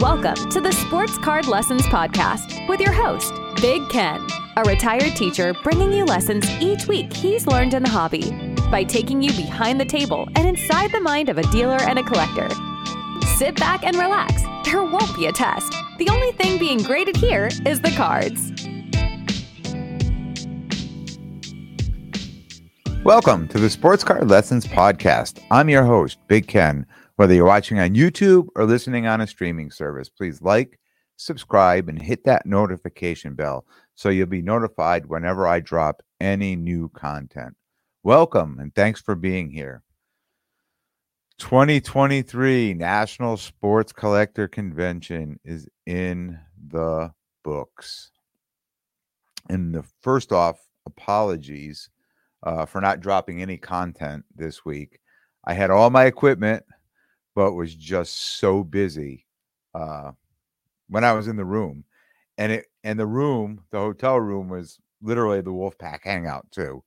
Welcome to the Sports Card Lessons Podcast with your host, Big Ken, a retired teacher bringing you lessons each week he's learned in the hobby by taking you behind the table and inside the mind of a dealer and a collector. Sit back and relax. There won't be a test. The only thing being graded here is the cards. Welcome to the Sports Card Lessons Podcast. I'm your host, Big Ken. Whether you're watching on YouTube or listening on a streaming service, please like, subscribe, and hit that notification bell so you'll be notified whenever I drop any new content. Welcome and thanks for being here. 2023 National Sports Collector Convention is in the books. And the first off, apologies uh, for not dropping any content this week. I had all my equipment, but was just so busy uh, when I was in the room, and it and the room, the hotel room, was literally the Wolfpack hangout too.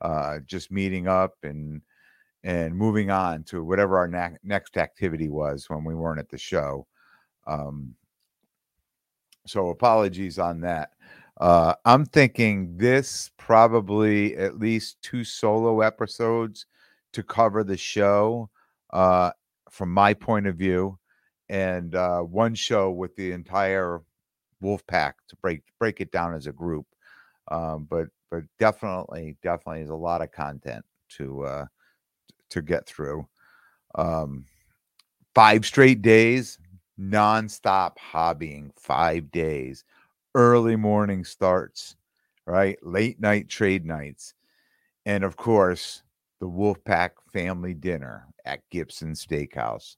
Uh, just meeting up and and moving on to whatever our na- next activity was when we weren't at the show. Um, so apologies on that. Uh, I'm thinking this probably at least two solo episodes to cover the show uh, from my point of view, and uh, one show with the entire wolf pack to break break it down as a group. Um, but but definitely definitely is a lot of content to uh, to get through. Um, five straight days, nonstop hobbying, five days early morning starts, right? Late night trade nights. And of course, the Wolfpack family dinner at Gibson Steakhouse.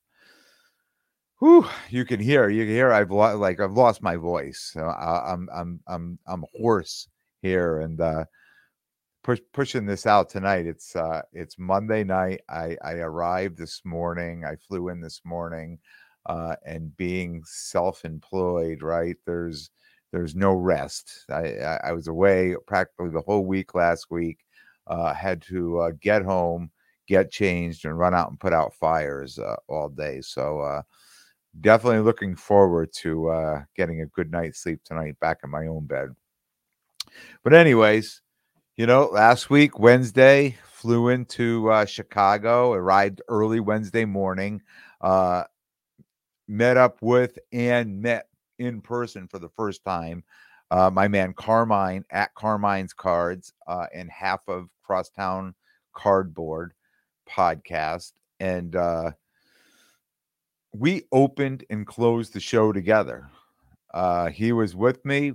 Whew, you can hear, you can hear I've lo- like I've lost my voice. I, I'm I'm I'm I'm hoarse here and uh push, pushing this out tonight. It's uh it's Monday night. I I arrived this morning. I flew in this morning uh and being self-employed, right? There's there's no rest. I, I was away practically the whole week last week. Uh, had to uh, get home, get changed, and run out and put out fires uh, all day. So uh, definitely looking forward to uh, getting a good night's sleep tonight back in my own bed. But anyways, you know, last week Wednesday flew into uh, Chicago, arrived early Wednesday morning. met up with and met in person for the first time. Uh, my man Carmine at Carmine's Cards uh, and half of Crosstown Cardboard podcast. And uh, we opened and closed the show together. Uh, he was with me,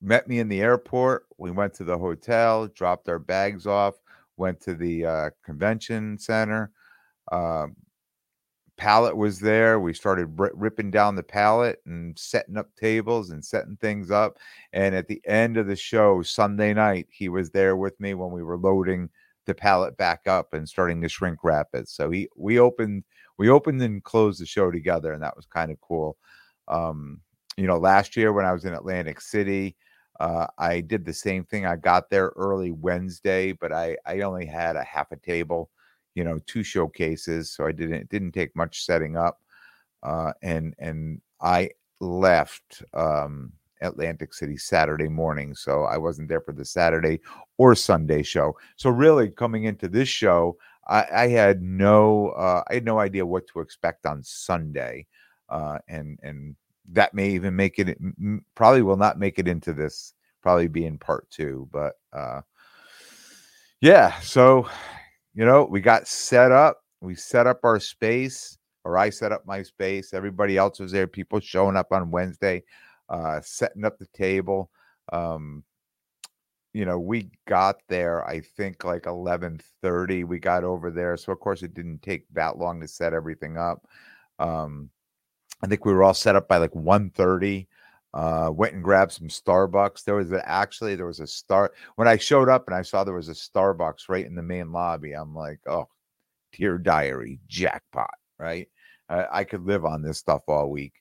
met me in the airport. We went to the hotel, dropped our bags off, went to the uh, convention center. Um, pallet was there. We started r- ripping down the pallet and setting up tables and setting things up. And at the end of the show, Sunday night, he was there with me when we were loading the pallet back up and starting to shrink wrap it. So he we opened we opened and closed the show together, and that was kind of cool. Um, you know, last year when I was in Atlantic City, uh, I did the same thing. I got there early Wednesday, but I I only had a half a table you know two showcases so i didn't it didn't take much setting up uh, and and i left um, atlantic city saturday morning so i wasn't there for the saturday or sunday show. So really coming into this show i, I had no uh, i had no idea what to expect on sunday uh, and and that may even make it probably will not make it into this probably be in part two but uh yeah so you know, we got set up. We set up our space, or I set up my space. Everybody else was there. People showing up on Wednesday, uh, setting up the table. Um, you know, we got there, I think like 11:30. We got over there. So of course it didn't take that long to set everything up. Um, I think we were all set up by like 1:30. Uh, went and grabbed some Starbucks. There was a, actually there was a star when I showed up and I saw there was a Starbucks right in the main lobby. I'm like, oh, dear diary, jackpot, right? I, I could live on this stuff all week.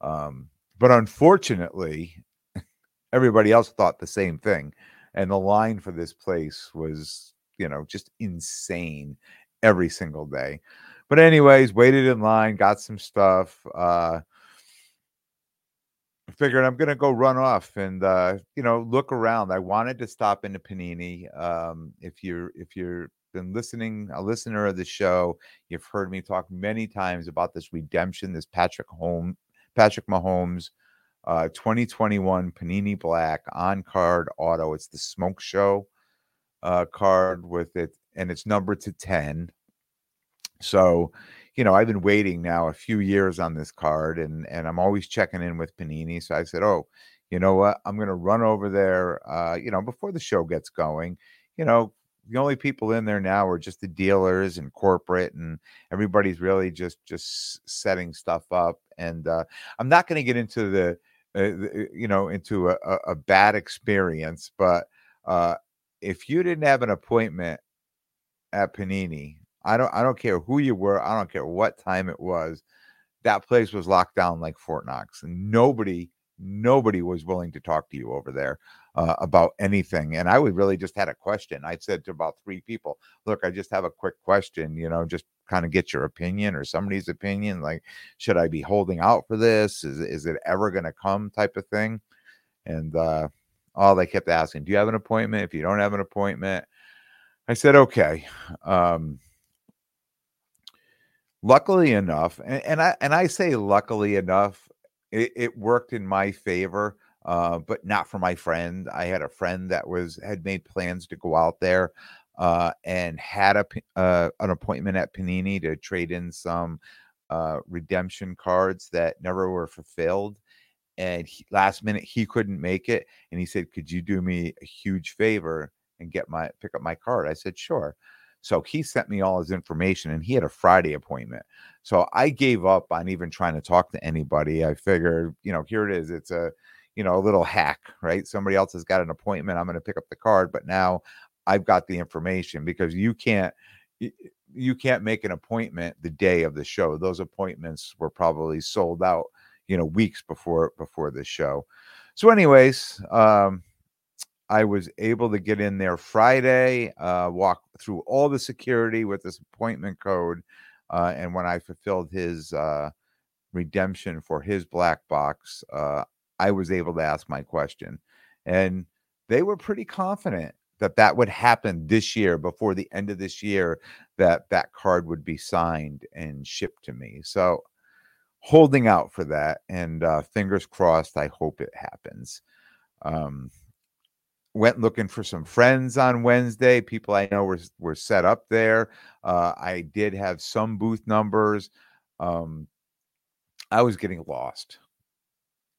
Um, but unfortunately, everybody else thought the same thing, and the line for this place was, you know, just insane every single day. But anyways, waited in line, got some stuff. Uh, figured I'm gonna go run off and uh, you know look around. I wanted to stop into Panini. Um, if you're if you're been listening, a listener of the show, you've heard me talk many times about this redemption, this Patrick Home, Patrick Mahomes, uh, 2021 Panini Black on card auto. It's the Smoke Show uh, card with it, and it's numbered to 10. So, you know, I've been waiting now a few years on this card, and and I'm always checking in with Panini. So I said, oh, you know what? I'm going to run over there, uh, you know, before the show gets going. You know, the only people in there now are just the dealers and corporate and everybody's really just just setting stuff up and uh, i'm not going to get into the, uh, you know into a, a, bad experience but uh, if you didn't have an appointment at panini i don't i don't care who you were i don't care what time it was that place was locked down like fort knox nobody nobody was willing to talk to you over there uh, about anything. And I would really just had a question. I said to about three people, look, I just have a quick question, you know, just kind of get your opinion or somebody's opinion. Like, should I be holding out for this? Is, is it ever going to come type of thing? And uh, all they kept asking, do you have an appointment? If you don't have an appointment, I said, okay. Um, luckily enough, and, and I and I say luckily enough, it, it worked in my favor uh, but not for my friend. I had a friend that was had made plans to go out there uh, and had a uh, an appointment at Panini to trade in some uh, redemption cards that never were fulfilled. And he, last minute he couldn't make it, and he said, "Could you do me a huge favor and get my pick up my card?" I said, "Sure." So he sent me all his information and he had a Friday appointment. So I gave up on even trying to talk to anybody. I figured, you know, here it is. It's a you know, a little hack, right? Somebody else has got an appointment. I'm going to pick up the card, but now I've got the information because you can't you can't make an appointment the day of the show. Those appointments were probably sold out, you know, weeks before before the show. So, anyways, um, I was able to get in there Friday, uh, walk through all the security with this appointment code, uh, and when I fulfilled his uh, redemption for his black box, uh, I was able to ask my question. And they were pretty confident that that would happen this year before the end of this year that that card would be signed and shipped to me. So holding out for that and uh, fingers crossed I hope it happens. Um, went looking for some friends on Wednesday. People I know were were set up there. Uh, I did have some booth numbers. Um, I was getting lost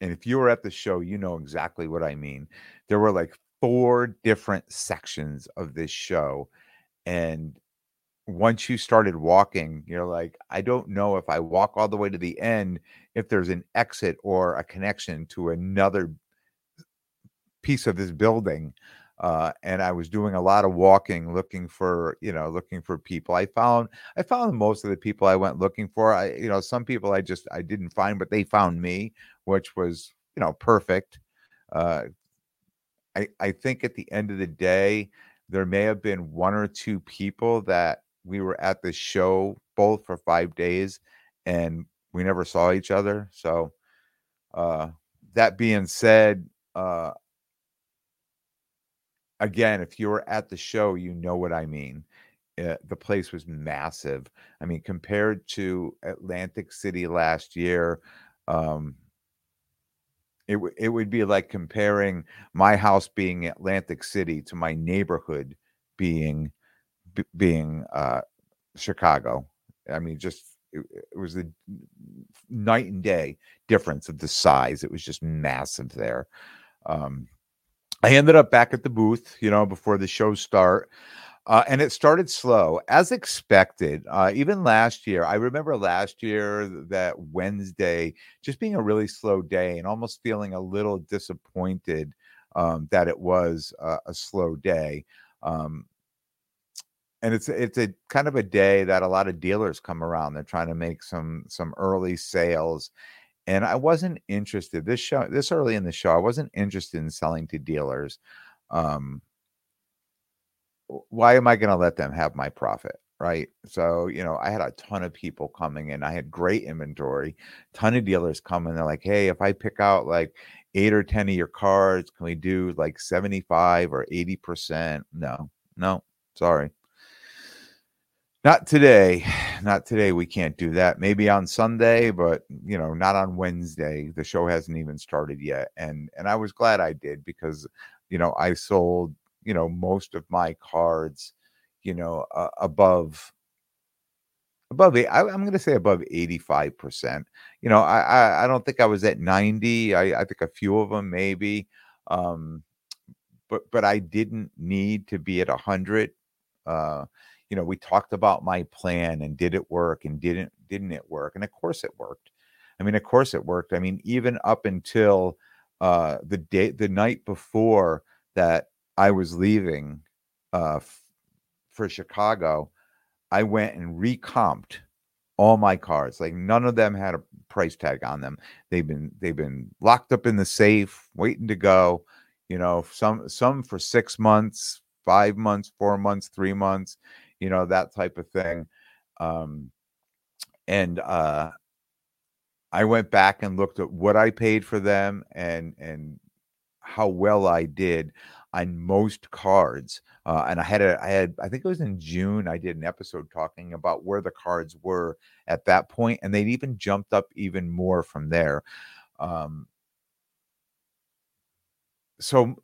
and if you were at the show, you know exactly what I mean. There were like four different sections of this show. And once you started walking, you're like, I don't know if I walk all the way to the end, if there's an exit or a connection to another piece of this building. Uh, and I was doing a lot of walking, looking for, you know, looking for people. I found, I found most of the people I went looking for. I, you know, some people I just, I didn't find, but they found me, which was, you know, perfect. Uh, I, I think at the end of the day, there may have been one or two people that we were at the show both for five days and we never saw each other. So, uh, that being said, uh, again, if you were at the show, you know what I mean. Uh, the place was massive. I mean, compared to Atlantic City last year, um, it w- it would be like comparing my house being Atlantic City to my neighborhood being b- being uh, Chicago. I mean, just it, it was the night and day difference of the size. It was just massive there. Um, I ended up back at the booth, you know, before the show start. Uh, and it started slow as expected. Uh, even last year, I remember last year that Wednesday just being a really slow day and almost feeling a little disappointed um, that it was uh, a slow day. Um, and it's it's a kind of a day that a lot of dealers come around. They're trying to make some some early sales, and I wasn't interested this show this early in the show. I wasn't interested in selling to dealers. Um, why am I going to let them have my profit? right? So, you know, I had a ton of people coming in. I had great inventory, ton of dealers coming. They're like, hey, if I pick out like eight or 10 of your cards, can we do like 75 or 80%? No, no, sorry. Not today. Not today. We can't do that. Maybe on Sunday, but you know, not on Wednesday. The show hasn't even started yet. And and I was glad I did because you know, I sold, you know, most of my cards you know, uh, above above I, am going to say above 85 percent. You know, I, I, I don't think I was at 90. I I think a few of them maybe, um, but but I didn't need to be at a hundred. Uh, you know, we talked about my plan and did it work and didn't didn't it work? And of course it worked. I mean, of course it worked. I mean, even up until uh, the day the night before that I was leaving uh, for Chicago, I went and recomped all my cars. Like none of them had a price tag on them. They've been they've been locked up in the safe, waiting to go. You know, some some for six months, five months, four months, three months. You know that type of thing. Um, and uh, I went back and looked at what I paid for them and and how well I did on most cards. Uh, and I had a, I had, I think it was in June, I did an episode talking about where the cards were at that point, and they'd even jumped up even more from there. Um, so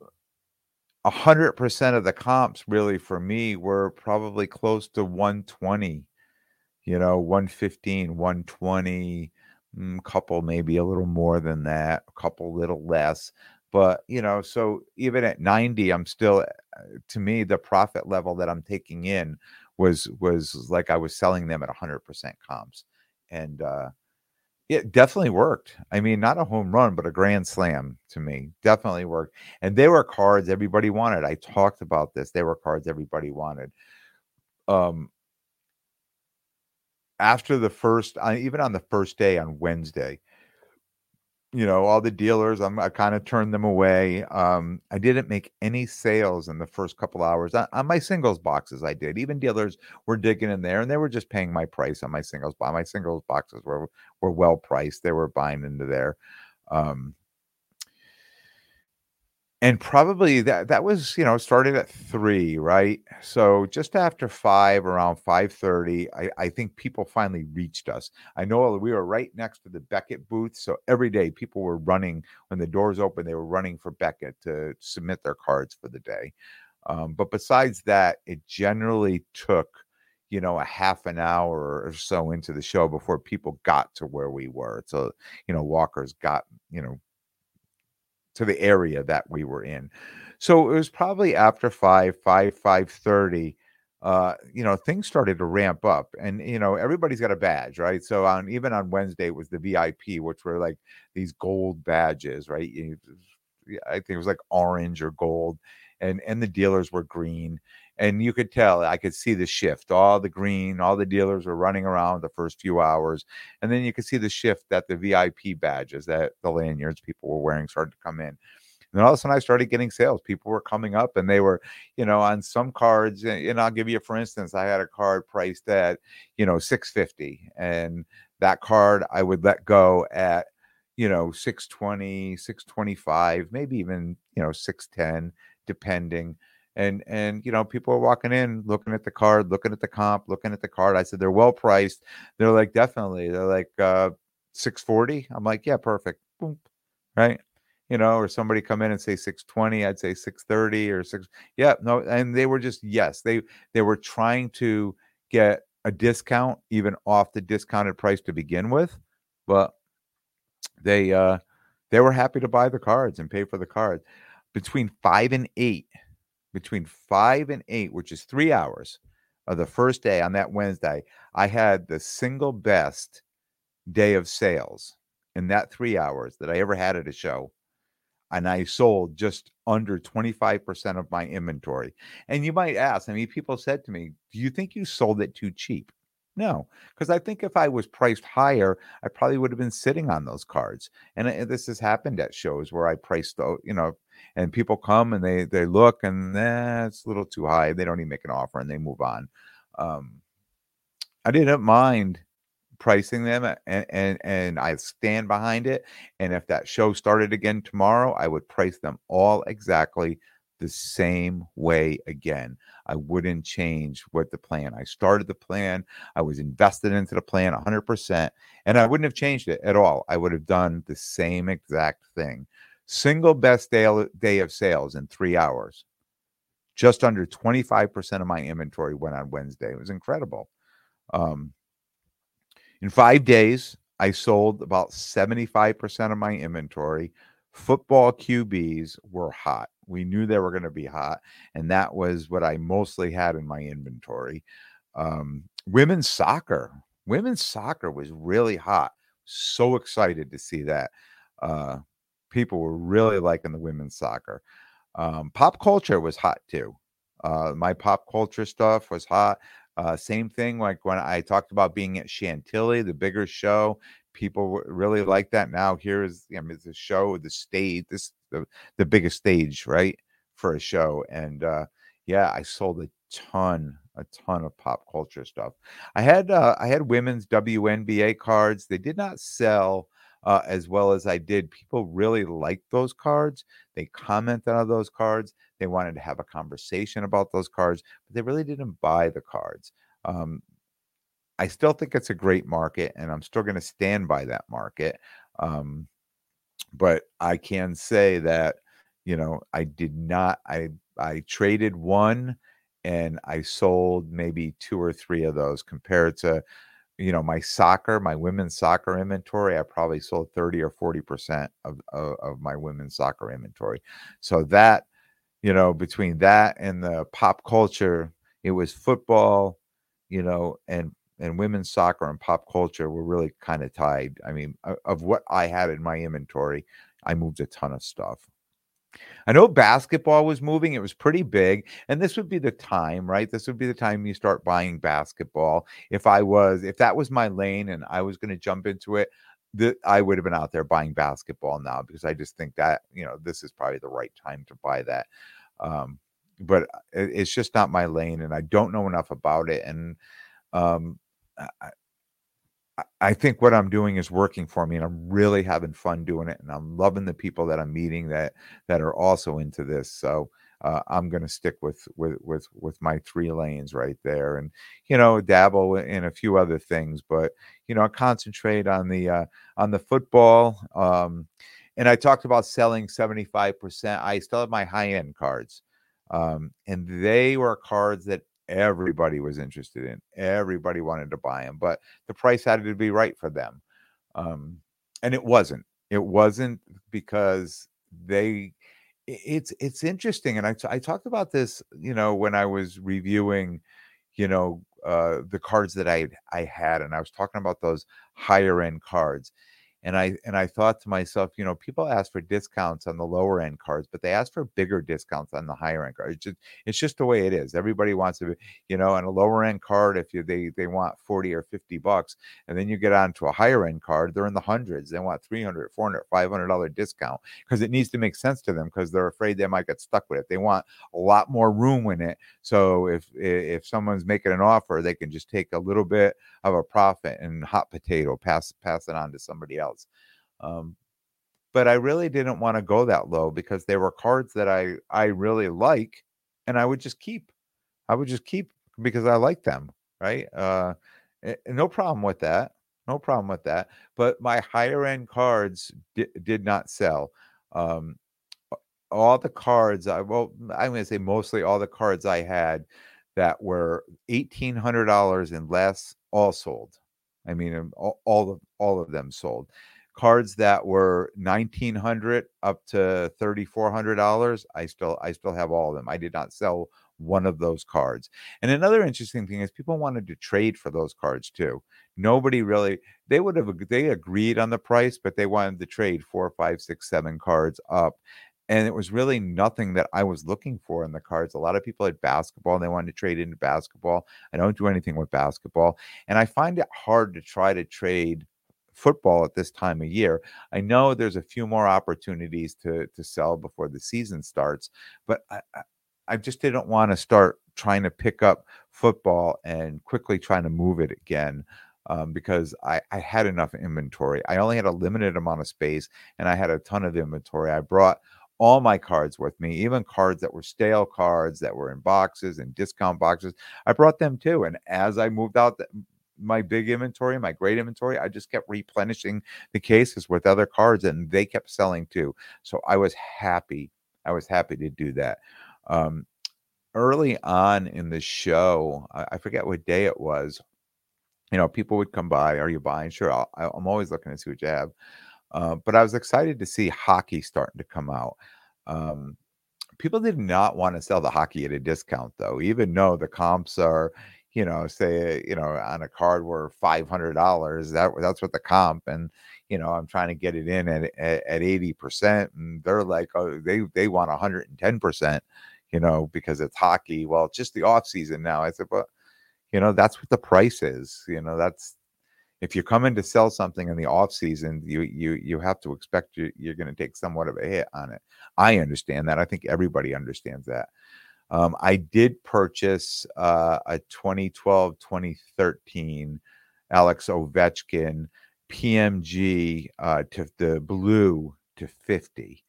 a hundred percent of the comps really for me were probably close to 120, you know, 115, 120, a mm, couple maybe a little more than that, a couple little less. But you know so even at 90 i'm still uh, to me the profit level that i'm taking in was was like i was selling them at 100% comps. And uh it definitely worked. I mean not a home run but a grand slam to me definitely worked. And they were cards everybody wanted. I talked about this. They were cards everybody wanted. Um after the first uh, even on the first day on wednesday you know all the dealers I'm, i kind of turned them away um, i didn't make any sales in the first couple hours on, on, my singles boxes i did even dealers were digging in there and they were just paying my price on my singles my singles boxes were were well priced they were buying into there um, and probably that that was you know started at three right? So just after five around 5.30 I, I think people finally reached us. I know we were right next to the beckett booth so every day people were running when the doors opened they were running for beckett to submit their cards for the day. Um, but besides that it generally took you know a half an hour or so into the show before people got to where we were. So you know walkers got you know to the area that we were in. So it was probably after five, five, five thirty. Uh, you know, things started to ramp up, and you know, everybody's got a badge, right? So on even on Wednesday it was the VIP, which were like these gold badges, right? I think it was like orange or gold, and and the dealers were green and you could tell i could see the shift. All the green all the dealers were running around the first few hours and then you could see the shift that the vip badges that the lanyards people were wearing started to come in. And then all of a sudden i started getting sales. People were coming up and they were you know on some cards eh, and i'll give you for instance i had a card priced at you know 650 and that card i would let go at you know 620 625 maybe even you know 610 depending and and you know people are walking in looking at the card looking at the comp looking at the card. I said they're well priced. They're like definitely. They're like uh 640 i'm like yeah perfect. Boom. right? You know or somebody come in and say 620 i'd say 630 or 6 yeah no and they were just yes they they were trying to get a discount even off the discounted price to begin with but they uh they were happy to buy the cards and pay for the cards. Between 5 and 8 between five and eight, which is three hours of the first day on that Wednesday, I had the single best day of sales in that three hours that I ever had at a show. And I sold just under 25% of my inventory. And you might ask, I mean, people said to me, Do you think you sold it too cheap? No, because I think if I was priced higher, I probably would have been sitting on those cards. And, and this has happened at shows where I priced, you know, and people come and they they look and eh, a little too high. They don't even make an offer and they move on. Um, I didn't mind pricing them and, and and I stand behind it. And if that show started again tomorrow, I would price them all exactly the same way again. I wouldn't change what the plan. I started the plan. I was invested into the plan 100%, and I wouldn't have changed it at all. I would have done the same exact thing. Single best day, day of sales in three hours. Just under 25% of my inventory went on Wednesday. It was incredible. Um, in five days, I sold about 75% of my inventory. Football QBs were hot. We knew they were going to be hot, and that was what I mostly had in my inventory. Um, women's soccer, women's soccer was really hot. So excited to see that. Uh, people were really liking the women's soccer. Um, pop culture was hot too. Uh, my pop culture stuff was hot. Uh, same thing like when I talked about being at Chantilly, the bigger show. People really like that. Now here is I mean, the show, the stage, this the the biggest stage, right, for a show. And uh, yeah, I sold a ton, a ton of pop culture stuff. I had uh, I had women's WNBA cards. They did not sell uh, as well as I did. People really liked those cards. They commented on those cards. They wanted to have a conversation about those cards, but they really didn't buy the cards. Um, I still think it's a great market, and I'm still going to stand by that market. Um, but I can say that you know I did not. I I traded one, and I sold maybe two or three of those compared to you know my soccer my women's soccer inventory i probably sold 30 or 40 percent of, of, of my women's soccer inventory so that you know between that and the pop culture it was football you know and and women's soccer and pop culture were really kind of tied i mean of what i had in my inventory i moved a ton of stuff I know basketball was moving. It was pretty big. And this would be the time, right? This would be the time you start buying basketball. If I was, if that was my lane and I was going to jump into it, that I would have been out there buying basketball now because I just think that, you know, this is probably the right time to buy that. Um, but uh, it's just not my lane and I don't know enough about it. And um, I, I think what I'm doing is working for me and I'm really having fun doing it and I'm loving the people that I'm meeting that that are also into this. So uh, I'm going to stick with with with with my three lanes right there and you know dabble in a few other things but you know concentrate on the uh, on the football um, and I talked about selling 75%. I still have my high end cards. Um, and they were cards that everybody was interested in. Everybody wanted to buy them, but the price had to be right for them. Um, and it wasn't. It wasn't because they. It's it's interesting, and I I talked about this, you know, when I was reviewing, you know, uh, the cards that I I had, and I was talking about those higher end cards and I and I thought to myself, you know, people ask for discounts on the lower end cards, but they ask for bigger discounts on the higher end cards. It's just, it's just the way it is. Everybody wants to, you know, on a lower end card, if you they they want 40 or 50 bucks, and then you get on to a higher end card, they're in the hundreds. They want 300, 400, 500 dollar discount because it needs to make sense to them because they're afraid they might get stuck with it. They want a lot more room in it. So if if someone's making an offer, they can just take a little bit of a profit and hot potato pass pass it on to somebody else. Um, but I really didn't want to go that low because there were cards that I I really like, and I would just keep. I would just keep because I like them, right? Uh, eh, no problem with that. No problem with that. But my higher end cards di- did not sell. Um, all the cards, I well, I'm going to say mostly all the cards I had that were eighteen hundred dollars and less, all sold. I mean, um, all, all of all of them sold. Cards that were 1900 up to 3400 dollars i still i still have all of them. I did not sell one of those cards. And another interesting thing is people wanted to trade for those cards too. Nobody really they would have they agreed on the price but they wanted to trade four five six seven cards up and it was really nothing that I was looking for in the cards. A lot of people had basketball and they wanted to trade into basketball. I don't do anything with basketball. And I find it hard to try to trade football at this time of year. I know there's a few more opportunities to to sell before the season starts, but I, I just didn't want to start trying to pick up football and quickly trying to move it again um, because I, I had enough inventory. I only had a limited amount of space and I had a ton of inventory. I brought all my cards with me, even cards that were stale cards that were in boxes and discount boxes. I brought them too. And as I moved out the, my big inventory, my great inventory, I just kept replenishing the cases with other cards and they kept selling too. So I was happy. I was happy to do that. Um, early on in the show, I, I forget what day it was. You know, people would come by. Are you buying? Sure, i am always looking to see what you have. Uh, but I was excited to see hockey starting to come out. Um, people did not want to sell the hockey at a discount, though, even though the comps are, you know, say, you know, on a card were five hundred dollars. That that's what the comp, and you know, I'm trying to get it in at at eighty percent, and they're like, oh, they they want hundred and ten percent you know, because it's hockey. Well, it's just the off season now. I said, but you know, that's what the price is. You know, that's if you're coming to sell something in the off season, you you you have to expect you, you're going to take somewhat of a hit on it. I understand that. I think everybody understands that. Um, I did purchase uh, a 2012 2013 Alex Ovechkin PMG uh, to the blue to 50.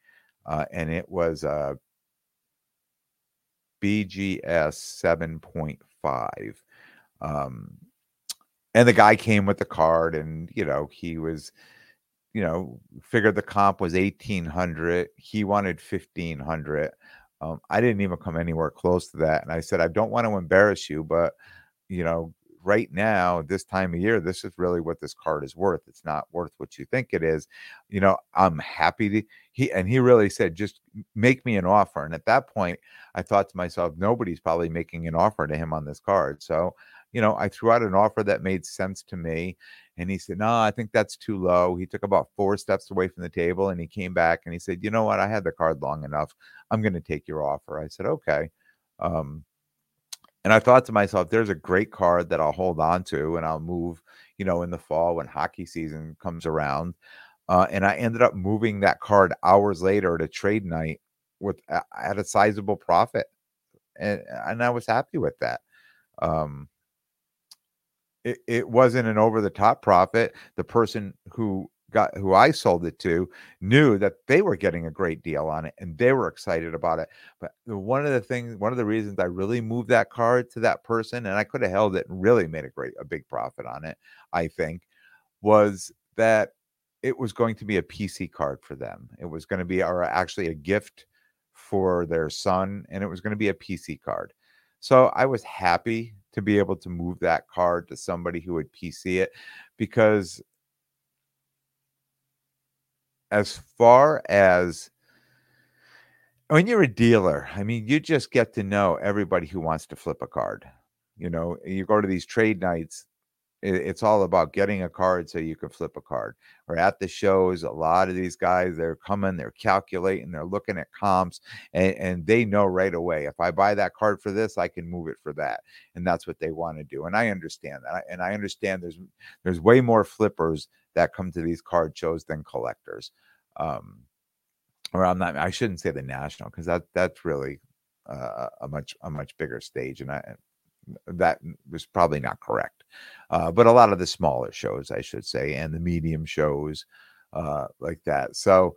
Uh, and it was a BGS 7.5. Um, and the guy came with the card, and you know, he was, you know, figured the comp was 1800. He wanted 1500. Um, I didn't even come anywhere close to that. And I said, I don't want to embarrass you, but you know, right now, this time of year, this is really what this card is worth. It's not worth what you think it is. You know, I'm happy to he and he really said, just make me an offer. And at that point, I thought to myself, nobody's probably making an offer to him on this card. So, you know, I threw out an offer that made sense to me. And he said, No, I think that's too low. He took about four steps away from the table and he came back and he said, You know what? I had the card long enough. I'm going to take your offer. I said, Okay. Um, and I thought to myself, there's a great card that I'll hold on to and I'll move, you know, in the fall when hockey season comes around. Uh, and I ended up moving that card hours later to trade night with at a sizable profit. And, and I was happy with that. Um, it, it wasn't an over the top profit. The person who got who I sold it to knew that they were getting a great deal on it and they were excited about it. But one of the things, one of the reasons I really moved that card to that person, and I could have held it and really made a great a big profit on it, I think, was that it was going to be a PC card for them. It was going to be or actually a gift for their son, and it was going to be a PC card. So I was happy to be able to move that card to somebody who would PC it because as far as when you're a dealer, I mean, you just get to know everybody who wants to flip a card. You know, you go to these trade nights, it's all about getting a card so you can flip a card. Or at the shows, a lot of these guys, they're coming, they're calculating, they're looking at comps, and, and they know right away if I buy that card for this, I can move it for that. And that's what they want to do. And I understand that. And I understand there's there's way more flippers that come to these card shows than collectors. Um, or I'm not. I shouldn't say the national because that that's really uh, a much a much bigger stage, and I that was probably not correct. Uh, but a lot of the smaller shows, I should say, and the medium shows uh, like that. So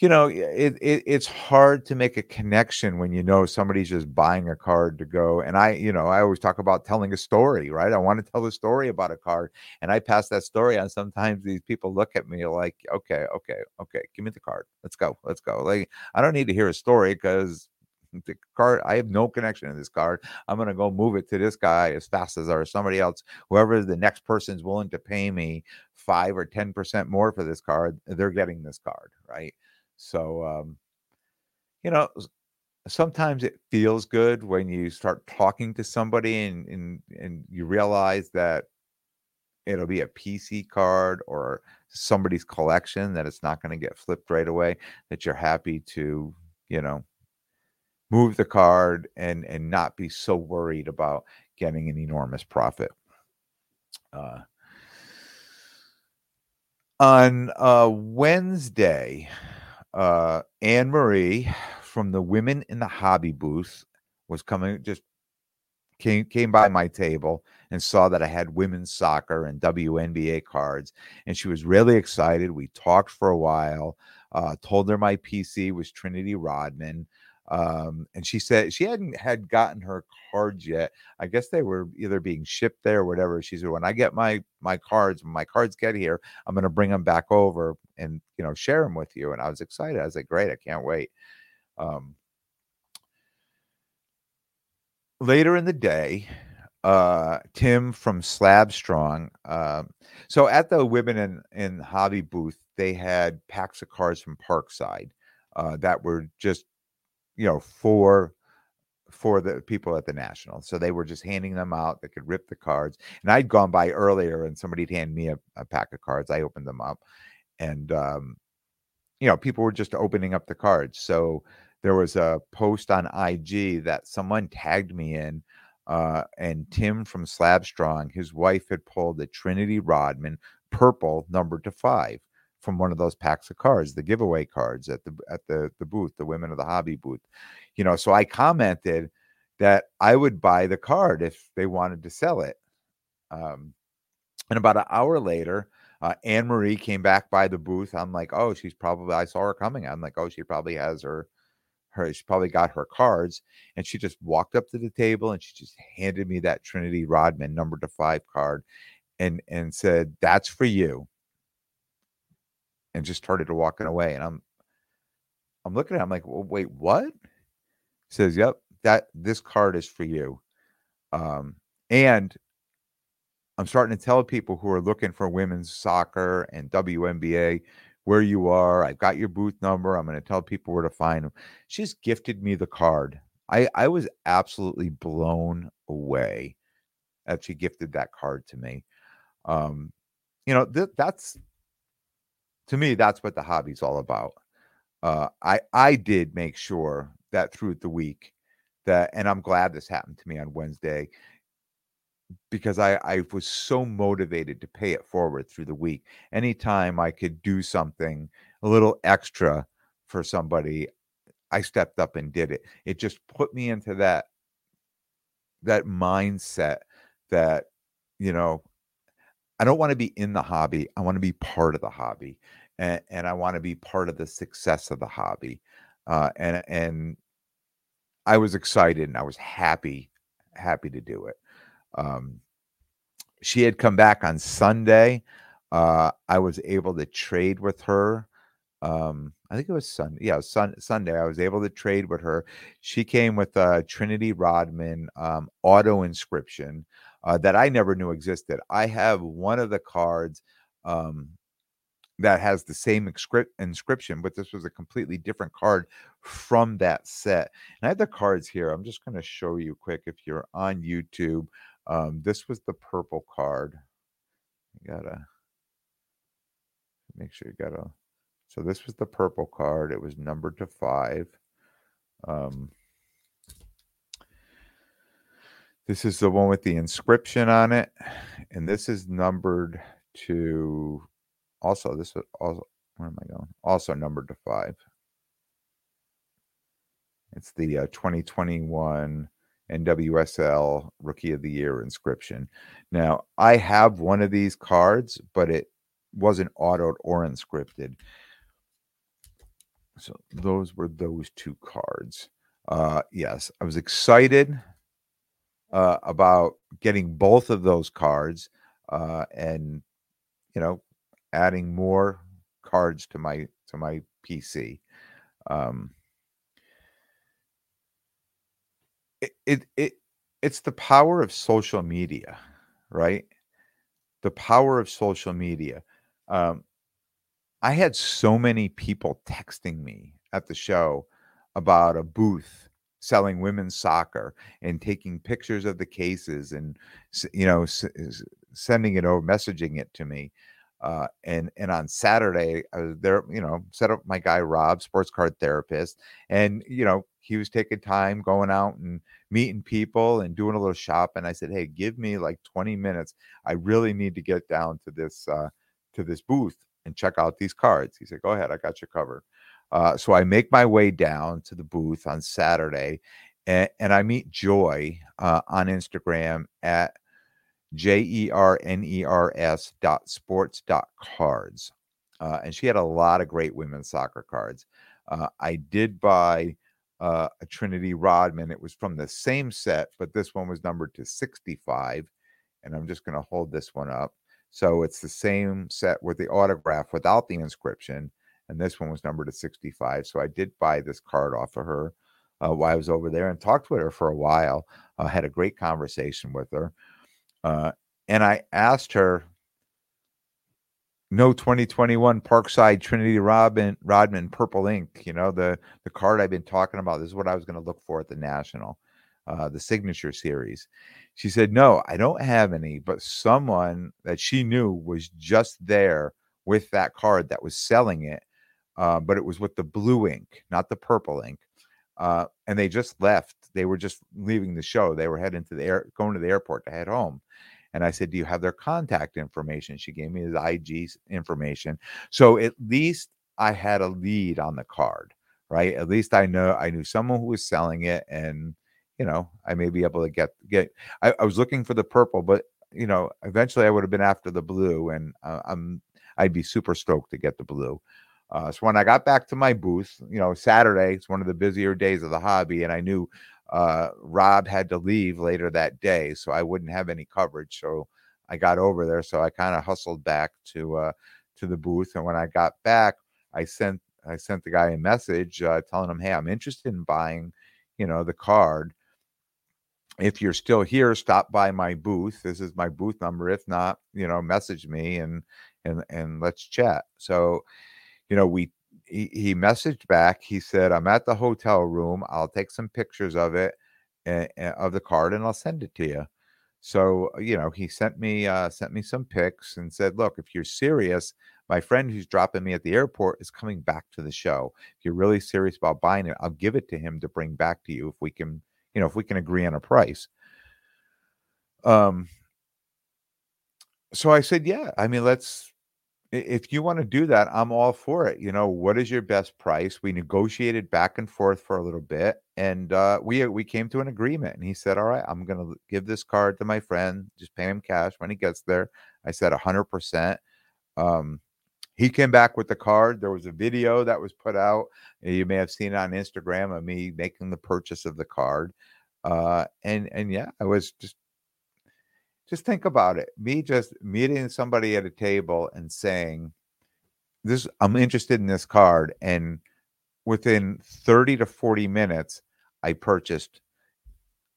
you know, it, it, it's hard to make a connection when you know somebody's just buying a card to go. And I, you know, I always talk about telling a story, right? I want to tell a story about a card, and I pass that story on. Sometimes these people look at me like, okay, okay, okay, give me the card. Let's go, let's go. Like I don't need to hear a story because the card i have no connection to this card i'm going to go move it to this guy as fast as or somebody else whoever the next person's willing to pay me five or ten percent more for this card they're getting this card right so, um, you know, sometimes it feels good when you start talking to somebody and and, and you realize that it'll be a PC card or somebody's collection that it's not going to get flipped right away. That you're happy to, you know, move the card and and not be so worried about getting an enormous profit. Uh, on uh, Wednesday, uh, Anne Marie from the women in the hobby booth was coming just came came by my table and saw that I had women's soccer and WNBA cards, and she was really excited. We talked for a while. Uh, told her my PC was Trinity Rodman. Um, and she said she hadn't had gotten her cards yet. I guess they were either being shipped there or whatever. She said, when I get my my cards, when my cards get here, I'm gonna bring them back over and you know share them with you. And I was excited. I was like, great, I can't wait. Um, later in the day, uh, Tim from Slab Strong. Uh, so at the Women in, in Hobby booth, they had packs of cards from Parkside uh, that were just, you know, for for the people at the national. So they were just handing them out. They could rip the cards. And I'd gone by earlier, and somebody'd hand me a, a pack of cards. I opened them up, and um, you know, people were just opening up the cards. So there was a post on IG that someone tagged me in, uh, and Tim from Slab Strong, his wife had pulled the Trinity Rodman purple number to five from one of those packs of cards, the giveaway cards at the at the the booth, the women of the hobby booth. You know, so I commented that I would buy the card if they wanted to sell it. Um, and about an hour later, uh, Anne Marie came back by the booth. I'm like, oh, she's probably I saw her coming. I'm like, oh, she probably has her her she probably got her cards and she just walked up to the table and she just handed me that Trinity Rodman number to five card and and said, That's for you. And just started to walking away. And I'm I'm looking at it, I'm like, well, wait, what? He says, Yep, that this card is for you. Um, and I'm starting to tell people who are looking for women's soccer and WNBA where you are. I've got your booth number. I'm going to tell people where to find them. She's gifted me the card. I, I was absolutely blown away that she gifted that card to me. Um, you know, th- that's to me, that's what the hobby's all about. Uh, I I did make sure that through the week that, and I'm glad this happened to me on Wednesday because I, I was so motivated to pay it forward through the week. Anytime I could do something a little extra for somebody, I stepped up and did it. It just put me into that that mindset that you know I don't want to be in the hobby. I want to be part of the hobby, and, and I want to be part of the success of the hobby. Uh, and and I was excited and I was happy, happy to do it. Um, she had come back on Sunday. Uh, I was able to trade with her. Um, I think it was Sunday. Yeah, sun, Sunday. I was able to trade with her. She came with a Trinity Rodman um, auto inscription uh, that I never knew existed. I have one of the cards um, that has the same inscription, but this was a completely different card from that set. And I have the cards here. I'm just going to show you quick if you're on YouTube. Um, this was the purple card. You gotta make sure you got a. So this was the purple card. It was numbered to five. Um, this is the one with the inscription on it, and this is numbered to. Also, this was also. Where am I going? Also numbered to five. It's the uh, 2021 NWSL Rookie of the Year inscription. Now, I have one of these cards, but it wasn't autoed or inscripted. So those were those two cards. Uh, yes, I was excited uh, about getting both of those cards uh, and you know adding more cards to my to my PC. Um, it, it it it's the power of social media, right? The power of social media. Um, I had so many people texting me at the show about a booth selling women's soccer and taking pictures of the cases and you know s- sending it over messaging it to me uh, and and on Saturday, I was there, you know, set up my guy Rob, sports card therapist, and you know, he was taking time going out and meeting people and doing a little shopping. I said, "Hey, give me like 20 minutes. I really need to get down to this uh, to this booth and check out these cards." He said, "Go ahead, I got you covered." Uh, so I make my way down to the booth on Saturday, and, and I meet Joy uh, on Instagram at J E R N E R S dot sports dot cards. Uh, and she had a lot of great women's soccer cards. Uh, I did buy uh, a Trinity Rodman. It was from the same set, but this one was numbered to 65. And I'm just going to hold this one up. So it's the same set with the autograph without the inscription. And this one was numbered to 65. So I did buy this card off of her uh, while I was over there and talked with her for a while. I had a great conversation with her. Uh, and I asked her, no 2021 Parkside Trinity Robin Rodman Purple Ink, you know, the the card I've been talking about. This is what I was going to look for at the National, uh, the signature series. She said, No, I don't have any, but someone that she knew was just there with that card that was selling it. Uh, but it was with the blue ink, not the purple ink. Uh, and they just left. They were just leaving the show. They were heading to the air, going to the airport to head home. And I said, Do you have their contact information? She gave me his IG information. So at least I had a lead on the card, right? At least I know I knew someone who was selling it and you know, I may be able to get get I, I was looking for the purple, but you know, eventually I would have been after the blue and uh, I'm I'd be super stoked to get the blue. Uh, so when I got back to my booth, you know, Saturday, it's one of the busier days of the hobby, and I knew uh, Rob had to leave later that day, so I wouldn't have any coverage. So I got over there. So I kind of hustled back to uh, to the booth, and when I got back, I sent I sent the guy a message uh, telling him, "Hey, I'm interested in buying, you know, the card. If you're still here, stop by my booth. This is my booth number. If not, you know, message me and and and let's chat." So, you know, we he, he messaged back. He said, "I'm at the hotel room. I'll take some pictures of it and, and of the card, and I'll send it to you." So you know, he sent me uh, sent me some pics and said, "Look, if you're serious, my friend who's dropping me at the airport is coming back to the show. If you're really serious about buying it, I'll give it to him to bring back to you if we can, you know, if we can agree on a price." Um. So I said, "Yeah. I mean, let's if you want to do that, I'm all for it. You know, what is your best price? We negotiated back and forth for a little bit, and uh, we we came to an agreement. And he said, "All right, I'm going to give this card to my friend. Just pay him cash when he gets there." I said, "100 percent." Um, he came back with the card. There was a video that was put out. You may have seen it on Instagram of me making the purchase of the card. Uh, and and yeah, I was just just think about it. Me just meeting somebody at a table and saying, This I'm interested in this card. And within 30 to 40 minutes, I purchased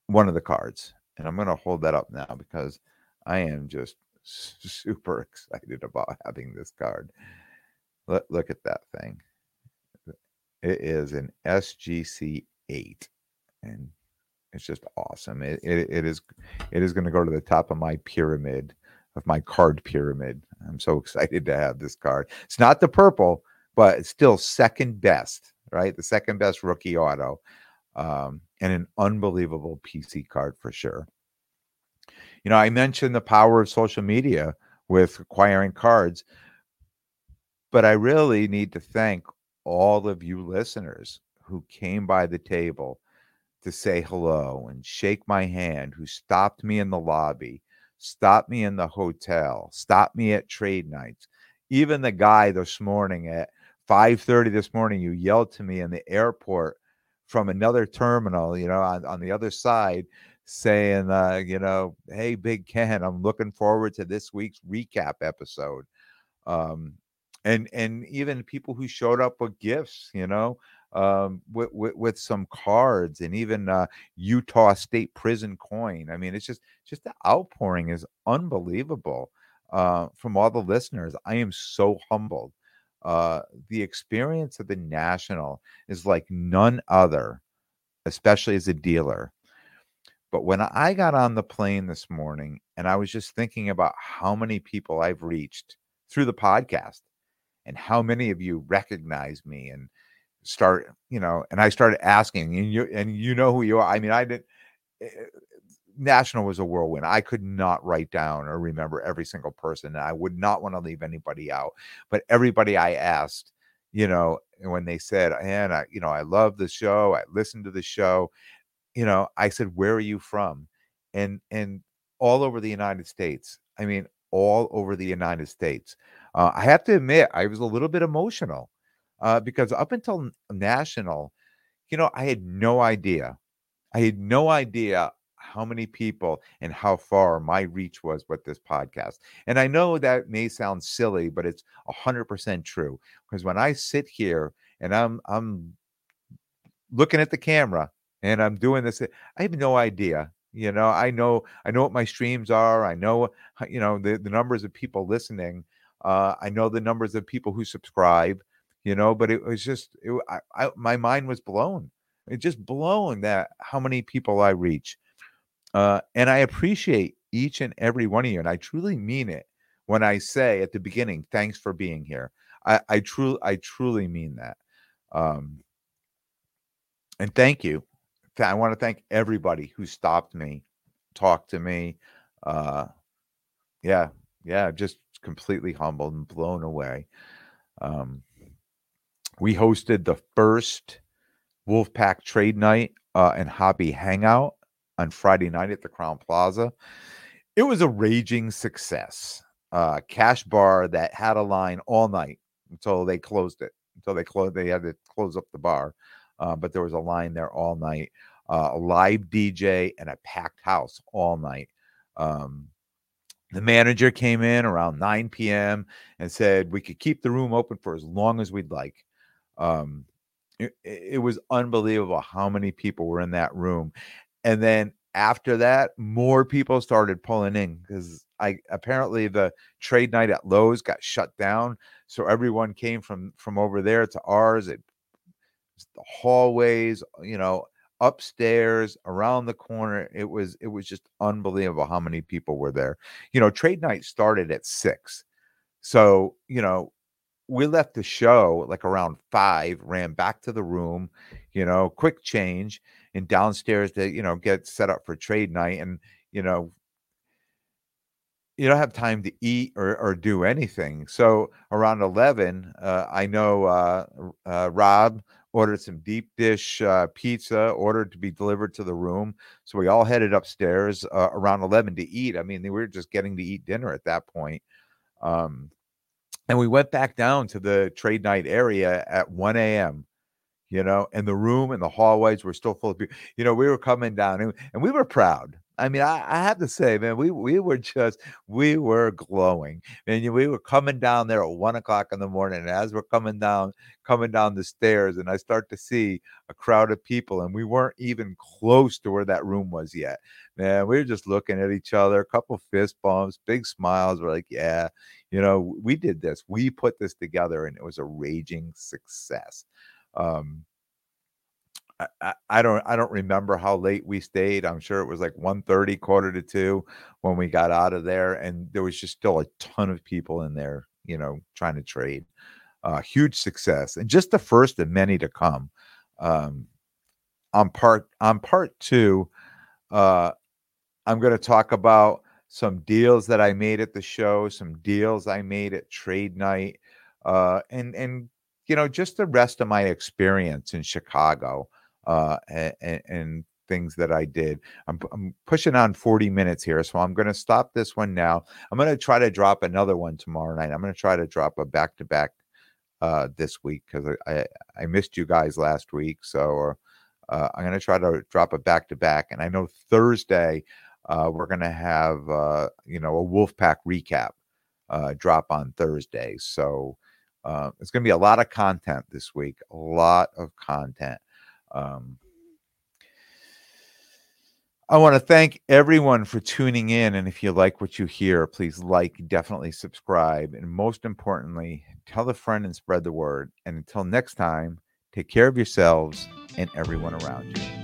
one of the cards. And I'm gonna hold that up now because I am just super excited about having this card. Look, look at that thing. It is an SGC 8. And it's just awesome. It, it, it is it is going to go to the top of my pyramid of my card pyramid. I'm so excited to have this card. It's not the purple, but it's still second best, right? The second best rookie auto, um, and an unbelievable PC card for sure. You know, I mentioned the power of social media with acquiring cards, but I really need to thank all of you listeners who came by the table to say hello and shake my hand, who stopped me in the lobby, stopped me in the hotel, stopped me at trade nights. Even the guy this morning at 5:30 this morning, you yelled to me in the airport from another terminal, you know, on, on the other side, saying, uh, you know, hey, Big Ken, I'm looking forward to this week's recap episode. Um, and and even people who showed up with gifts, you know, um, with, with, with some cards and even uh, Utah State Prison coin. I mean, it's just just the outpouring is unbelievable uh, from all the listeners. I am so humbled. Uh, the experience of the national is like none other, especially as a dealer. But when I got on the plane this morning and I was just thinking about how many people I've reached through the podcast and how many of you recognize me and start, you know, and I started asking, and you and you know who you are. I mean, I did. Eh, national was a whirlwind. I could not write down or remember every single person, I would not want to leave anybody out. But everybody I asked, you know, when they said, and I, you know, I love the show, I listened to the show, you know, I said, where are you from? And and all over the United States. I mean, all over the United States. Uh, I have to admit, I was a little bit emotional uh, because up until national, you know, I had no idea. I had no idea how many people and how far my reach was with this podcast. And I know that may sound silly, but it's 100% true because when I sit here and I'm I'm looking at the camera and I'm doing this I have no idea. You know, I know I know what my streams are. I know you know the the numbers of people listening. Uh, I know the numbers of people who subscribe. You know, but it was just it, I, I, my mind was blown. It just blown that how many people I reach. Uh, and I appreciate each and every one of you. And I truly mean it when I say at the beginning, thanks for being here. I, I truly, I truly mean that. Um, and thank you. I want to thank everybody who stopped me, talked to me. Uh, yeah, yeah, just completely humbled and blown away. Um, we hosted the first Wolfpack Trade Night uh, and Hobby Hangout on Friday night at the Crowne Plaza. It was a raging success. Uh, cash bar that had a line all night until they closed it. Until they closed, they had to close up the bar. Uh, but there was a line there all night. Uh, a live DJ and a packed house all night. Um, the manager came in around 9 p.m. and said we could keep the room open for as long as we'd like. Um, it, it was unbelievable how many people were in that room and then after that, more people started pulling in because I apparently the trade night at Loews got shut down, so everyone came from from over there to ours. It the hallways, you know, upstairs, around the corner. It was it was just unbelievable how many people were there. You know, trade night started at six, so you know we left the show like around five, ran back to the room, you know, quick change and downstairs to, you know, get set up for trade night. And, you know, you don't have time to eat or, or do anything. So around 11, uh, I know uh, uh, Rob ordered some deep dish uh, pizza, ordered to be delivered to the room. So we all headed upstairs uh, around 11 to eat. I mean, we were just getting to eat dinner at that point. Um, and we went back down to the trade night area at 1 a.m you know, and the room and the hallways were still full of people. You know, we were coming down and, and we were proud. I mean, I, I, have to say, man, we we were just we were glowing, and we were coming down there at one o'clock in the morning. And as we're coming down, coming down the stairs, and I start to see a crowd of people, and we weren't even close to where that room was yet. Man, we were just looking at each other, a couple fist bumps, big smiles. We're like, yeah, you know, we did this, we put this together, and it was a raging success. Um, I, I, don't I don't remember how late we stayed. I'm sure it was like 1:30, quarter to two when we got out of there, and there was just still a ton of people in there, you know, trying to trade. Uh, huge success, and just the first of many to come. Um, on part on part two, uh, I'm going to talk about some deals that I made at the show, some deals I made at trade night, uh, and and you know, just the rest of my experience in Chicago uh, and, and things that I did. I'm, I'm, pushing on 40 minutes here, so I'm going to stop this one now. I'm going to try to drop another one tomorrow night. I'm going to try to drop a back to back this week because I, I, I missed you guys last week, so uh, I'm going to try to drop a back to back. And I know Thursday uh, we're going to have uh, you know a Wolfpack recap uh, drop on Thursday, so. Uh, it's going to be a lot of content this week, a lot of content. Um, I want to thank everyone for tuning in. And if you like what you hear, please like, definitely subscribe. And most importantly, tell a friend and spread the word. And until next time, take care of yourselves and everyone around you.